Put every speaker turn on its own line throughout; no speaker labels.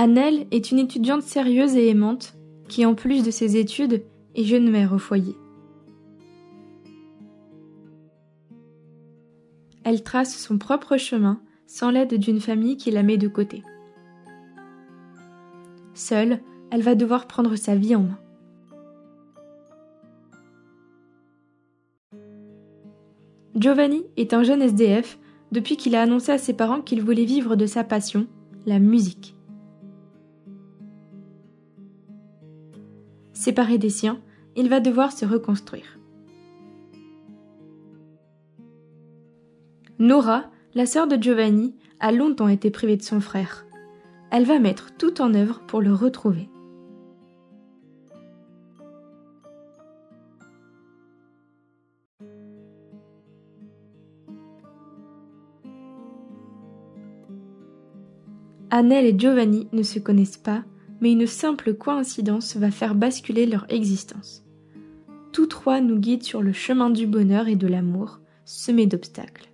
Annelle est une étudiante sérieuse et aimante qui, en plus de ses études, est jeune mère au foyer. Elle trace son propre chemin sans l'aide d'une famille qui la met de côté. Seule, elle va devoir prendre sa vie en main. Giovanni est un jeune SDF depuis qu'il a annoncé à ses parents qu'il voulait vivre de sa passion, la musique. Séparé des siens, il va devoir se reconstruire. Nora, la sœur de Giovanni, a longtemps été privée de son frère. Elle va mettre tout en œuvre pour le retrouver. Annelle et Giovanni ne se connaissent pas, mais une simple coïncidence va faire basculer leur existence. Tous trois nous guident sur le chemin du bonheur et de l'amour, semé d'obstacles,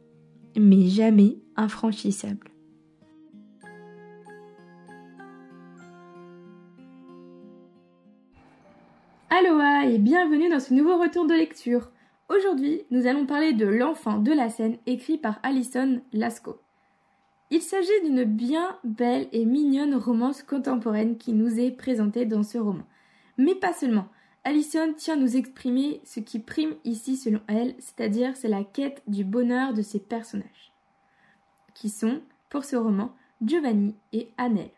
mais jamais infranchissables.
Aloha et bienvenue dans ce nouveau retour de lecture. Aujourd'hui, nous allons parler de L'enfant de la scène écrit par Alison Lasco. Il s'agit d'une bien belle et mignonne romance contemporaine qui nous est présentée dans ce roman. Mais pas seulement. Alison tient à nous exprimer ce qui prime ici selon elle, c'est-à-dire c'est la quête du bonheur de ses personnages. Qui sont, pour ce roman, Giovanni et Annelle.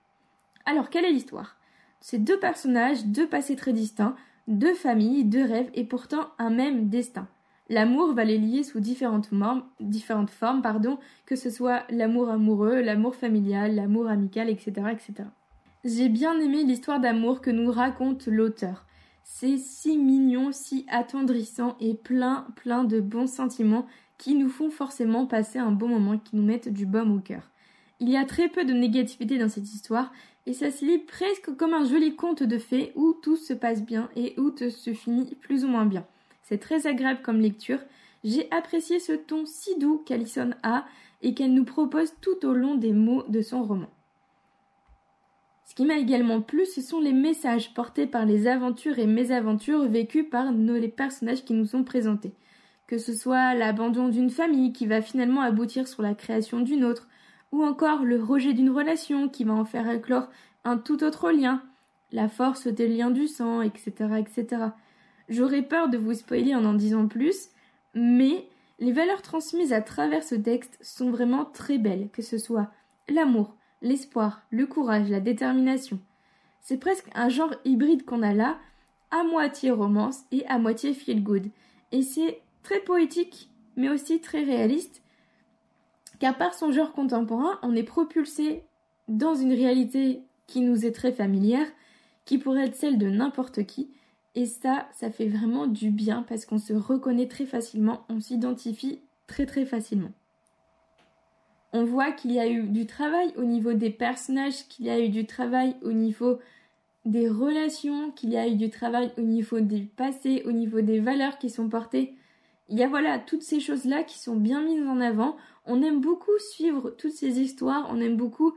Alors, quelle est l'histoire? Ces deux personnages, deux passés très distincts, deux familles, deux rêves et pourtant un même destin. L'amour va les lier sous différentes, formes, pardon, que ce soit l'amour amoureux, l'amour familial, l'amour amical, etc., etc. J'ai bien aimé l'histoire d'amour que nous raconte l'auteur. C'est si mignon, si attendrissant et plein, plein de bons sentiments qui nous font forcément passer un bon moment, qui nous mettent du baume au cœur. Il y a très peu de négativité dans cette histoire et ça se lit presque comme un joli conte de fées où tout se passe bien et où tout se finit plus ou moins bien. C'est très agréable comme lecture. J'ai apprécié ce ton si doux qu'Alison a et qu'elle nous propose tout au long des mots de son roman. Ce qui m'a également plu, ce sont les messages portés par les aventures et mésaventures vécues par nos, les personnages qui nous sont présentés. Que ce soit l'abandon d'une famille qui va finalement aboutir sur la création d'une autre, ou encore le rejet d'une relation qui va en faire éclore un tout autre lien, la force des liens du sang, etc., etc. J'aurais peur de vous spoiler en en disant plus, mais les valeurs transmises à travers ce texte sont vraiment très belles, que ce soit l'amour, l'espoir, le courage, la détermination. C'est presque un genre hybride qu'on a là, à moitié romance et à moitié feel good. Et c'est très poétique, mais aussi très réaliste, car par son genre contemporain, on est propulsé dans une réalité qui nous est très familière, qui pourrait être celle de n'importe qui, et ça, ça fait vraiment du bien parce qu'on se reconnaît très facilement, on s'identifie très très facilement. On voit qu'il y a eu du travail au niveau des personnages, qu'il y a eu du travail au niveau des relations, qu'il y a eu du travail au niveau du passé, au niveau des valeurs qui sont portées. Il y a voilà toutes ces choses-là qui sont bien mises en avant. On aime beaucoup suivre toutes ces histoires, on aime beaucoup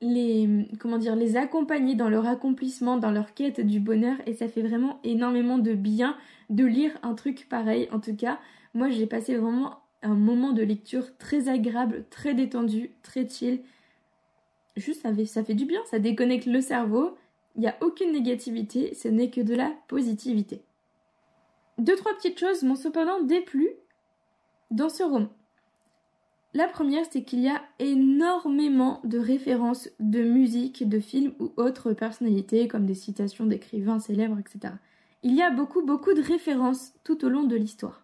les comment dire les accompagner dans leur accomplissement, dans leur quête du bonheur et ça fait vraiment énormément de bien de lire un truc pareil. En tout cas, moi j'ai passé vraiment un moment de lecture très agréable, très détendu, très chill. Juste ça fait, ça fait du bien, ça déconnecte le cerveau. Il n'y a aucune négativité, ce n'est que de la positivité. Deux trois petites choses m'ont cependant déplu dans ce roman. La première, c'est qu'il y a énormément de références de musique, de films ou autres personnalités, comme des citations d'écrivains célèbres, etc. Il y a beaucoup, beaucoup de références tout au long de l'histoire.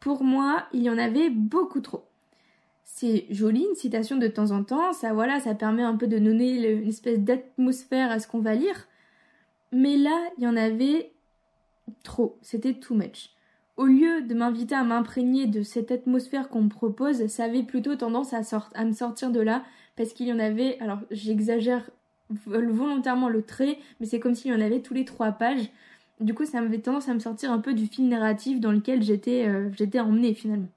Pour moi, il y en avait beaucoup trop. C'est joli, une citation de temps en temps, ça voilà, ça permet un peu de donner une espèce d'atmosphère à ce qu'on va lire. Mais là, il y en avait trop, c'était too much au lieu de m'inviter à m'imprégner de cette atmosphère qu'on me propose, ça avait plutôt tendance à, me sortir de là, parce qu'il y en avait, alors j'exagère volontairement le trait, mais c'est comme s'il y en avait tous les trois pages. Du coup, ça avait tendance à me sortir un peu du film narratif dans lequel j'étais euh, j'étais emmenée finalement.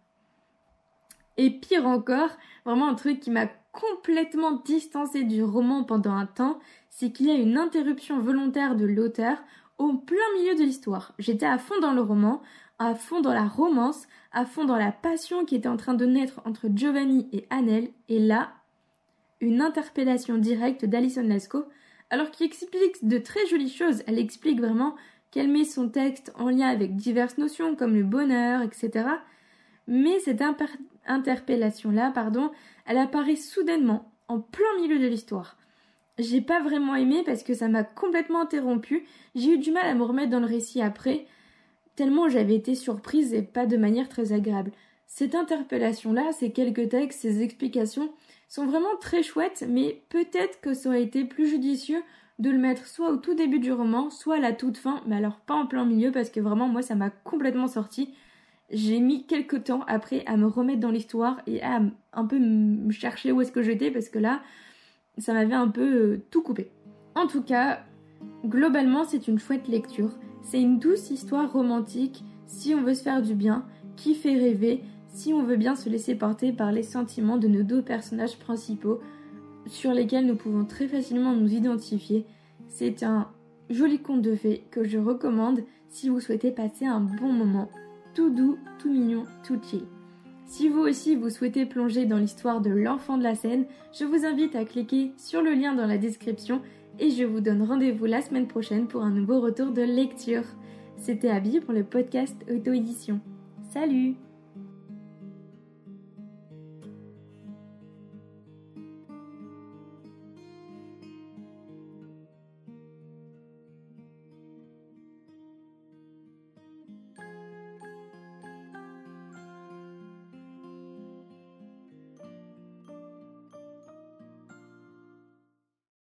Et pire encore, vraiment un truc qui m'a complètement distancé du roman pendant un temps, c'est qu'il y a une interruption volontaire de l'auteur au plein milieu de l'histoire. J'étais à fond dans le roman, à fond dans la romance, à fond dans la passion qui était en train de naître entre Giovanni et Annelle, et là, une interpellation directe d'Alison Lasco, alors qu'il explique de très jolies choses. Elle explique vraiment qu'elle met son texte en lien avec diverses notions comme le bonheur, etc. Mais cette interpellation-là, pardon, elle apparaît soudainement, en plein milieu de l'histoire. J'ai pas vraiment aimé parce que ça m'a complètement interrompu. J'ai eu du mal à me remettre dans le récit après, j'avais été surprise et pas de manière très agréable. Cette interpellation-là, ces quelques textes, ces explications sont vraiment très chouettes, mais peut-être que ça aurait été plus judicieux de le mettre soit au tout début du roman, soit à la toute fin, mais alors pas en plein milieu parce que vraiment moi ça m'a complètement sorti. J'ai mis quelques temps après à me remettre dans l'histoire et à un peu chercher où est-ce que j'étais parce que là ça m'avait un peu euh, tout coupé. En tout cas, globalement c'est une chouette lecture. C'est une douce histoire romantique si on veut se faire du bien, qui fait rêver, si on veut bien se laisser porter par les sentiments de nos deux personnages principaux sur lesquels nous pouvons très facilement nous identifier. C'est un joli conte de fées que je recommande si vous souhaitez passer un bon moment, tout doux, tout mignon, tout chill. Si vous aussi vous souhaitez plonger dans l'histoire de l'enfant de la scène, je vous invite à cliquer sur le lien dans la description et je vous donne rendez-vous la semaine prochaine pour un nouveau retour de lecture. C'était Abby pour le podcast Auto-édition. Salut